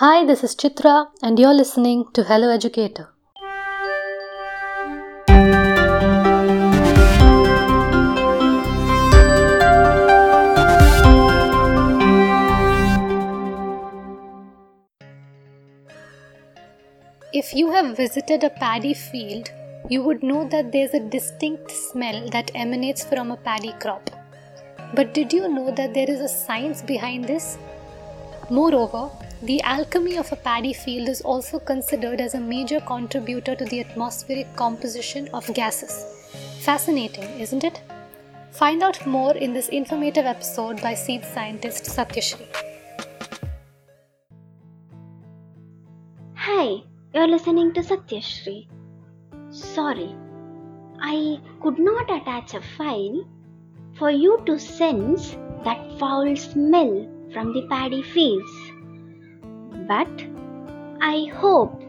Hi, this is Chitra, and you're listening to Hello Educator. If you have visited a paddy field, you would know that there's a distinct smell that emanates from a paddy crop. But did you know that there is a science behind this? Moreover, the alchemy of a paddy field is also considered as a major contributor to the atmospheric composition of gases. Fascinating, isn't it? Find out more in this informative episode by seed scientist Satyashri. Hi, you're listening to Satyashri. Sorry, I could not attach a file for you to sense that foul smell from the paddy fields. But I hope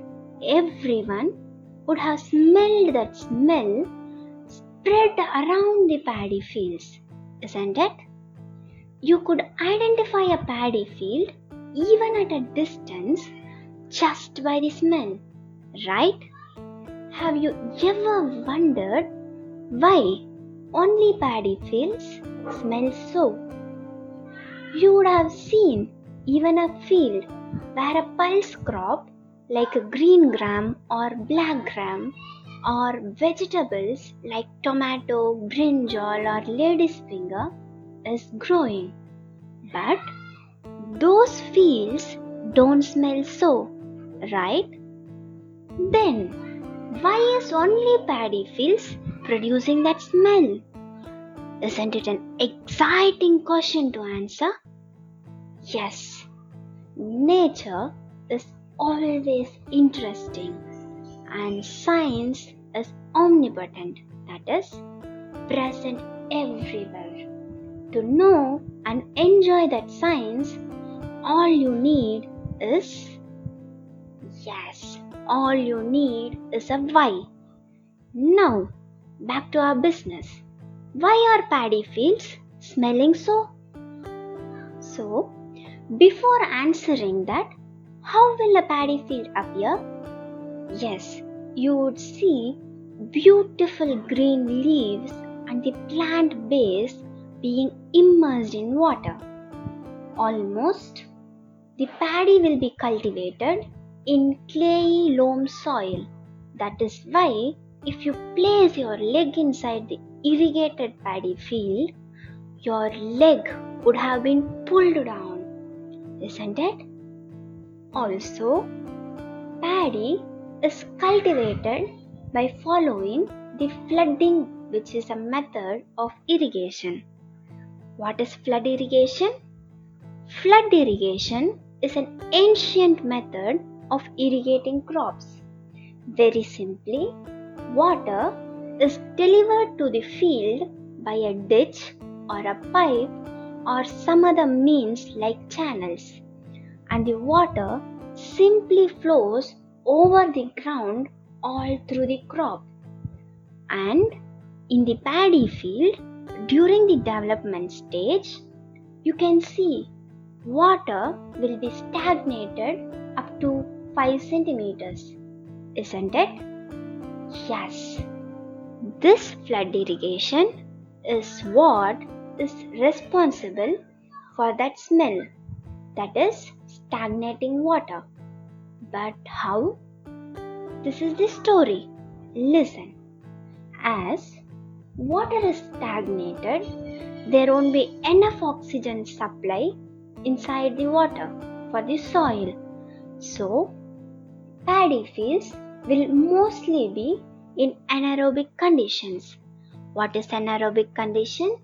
everyone would have smelled that smell spread around the paddy fields, isn't it? You could identify a paddy field even at a distance just by the smell, right? Have you ever wondered why only paddy fields smell so? You would have seen even a field where a pulse crop like a green gram or black gram or vegetables like tomato, brinjal or lady's finger is growing. But those fields don't smell so, right? Then why is only paddy fields producing that smell? Isn't it an exciting question to answer? Yes, nature is always interesting and science is omnipotent, that is, present everywhere. To know and enjoy that science, all you need is yes, all you need is a why. Now, back to our business. Why are paddy fields smelling so? So, before answering that, how will a paddy field appear? Yes, you would see beautiful green leaves and the plant base being immersed in water. Almost, the paddy will be cultivated in clayey loam soil. That is why, if you place your leg inside the irrigated paddy field, your leg would have been pulled down, isn't it? Also, paddy is cultivated by following the flooding, which is a method of irrigation. What is flood irrigation? Flood irrigation is an ancient method of irrigating crops. Very simply, water is delivered to the field by a ditch or a pipe or some other means like channels, and the water simply flows over the ground all through the crop. And in the paddy field, during the development stage, you can see water will be stagnated up to 5 centimeters, isn't it? Yes. This flood irrigation is what is responsible for that smell, that is, stagnating water. But how? This is the story. Listen. As water is stagnated, there won't be enough oxygen supply inside the water for the soil. So, paddy fields will mostly be in anaerobic conditions. What is anaerobic condition?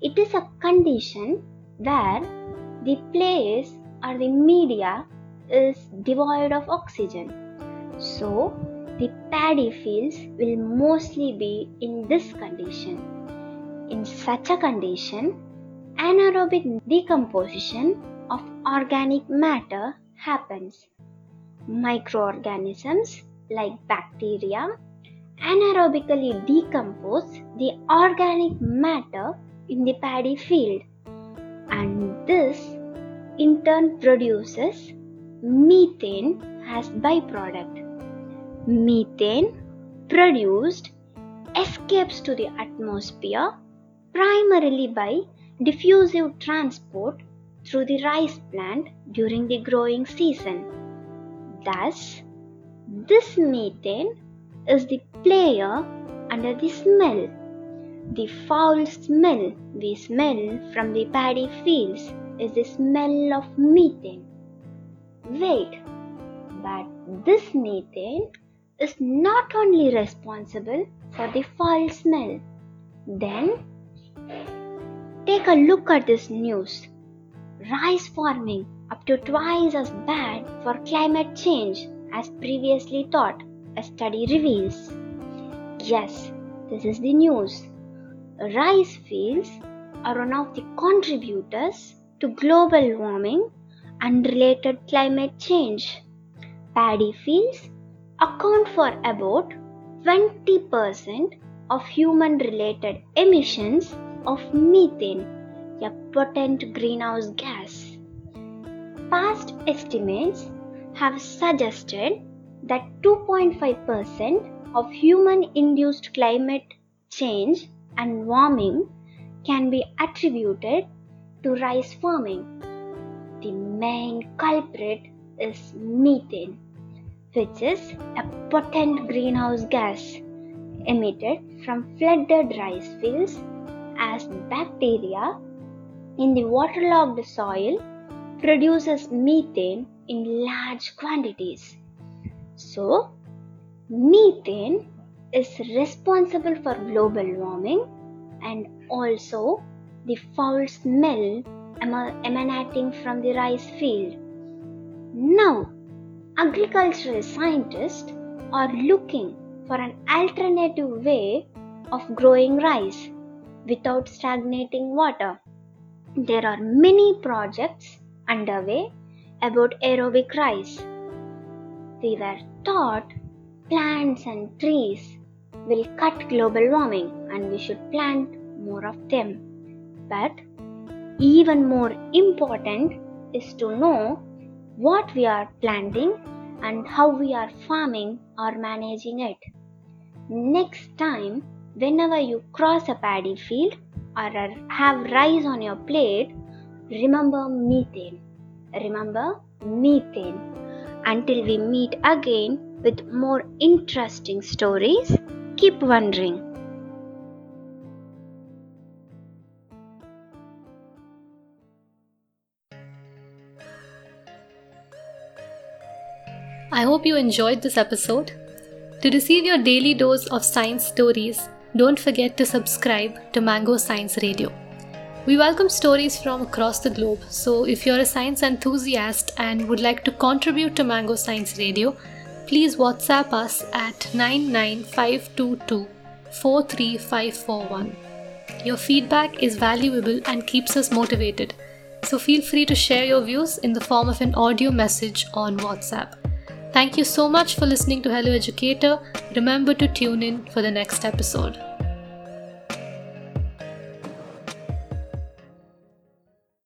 It is a condition where the place or the media is devoid of oxygen. So, the paddy fields will mostly be in this condition. In such a condition, anaerobic decomposition of organic matter happens. Microorganisms like bacteria anaerobically decompose the organic matter in the paddy field and this in turn produces methane as byproduct. Methane produced escapes to the atmosphere primarily by diffusive transport through the rice plant during the growing season. Thus, this methane is the player under the smell. The foul smell we smell from the paddy fields is the smell of methane. Wait, but this methane is not only responsible for the foul smell. Then, take a look at this news. Rice farming up to twice as bad for climate change as previously thought, a study reveals. Yes, this is the news. Rice fields are one of the contributors to global warming and related climate change. Paddy fields account for about 20% of human related emissions of methane, a potent greenhouse gas. Past estimates have suggested that 2.5% of human induced climate change and warming can be attributed to rice farming. The main culprit is methane, which is a potent greenhouse gas emitted from flooded rice fields as bacteria in the waterlogged soil produces methane in large quantities. So, methane is responsible for global warming and also the foul smell emanating from the rice field. Now, agricultural scientists are looking for an alternative way of growing rice without stagnating water. There are many projects underway about aerobic rice. We were taught plants and trees will cut global warming and we should plant more of them. But even more important is to know what we are planting and how we are farming or managing it. Next time, whenever you cross a paddy field or have rice on your plate, remember methane. Remember methane. Until we meet again with more interesting stories, keep wondering. I hope you enjoyed this episode. To receive your daily dose of science stories, don't forget to subscribe to Mango Science Radio. We welcome stories from across the globe, so if you're a science enthusiast and would like to contribute to Mango Science Radio, please WhatsApp us at 99522 43541. Your feedback is valuable and keeps us motivated, so feel free to share your views in the form of an audio message on WhatsApp. Thank you so much for listening to Hello Educator. Remember to tune in for the next episode.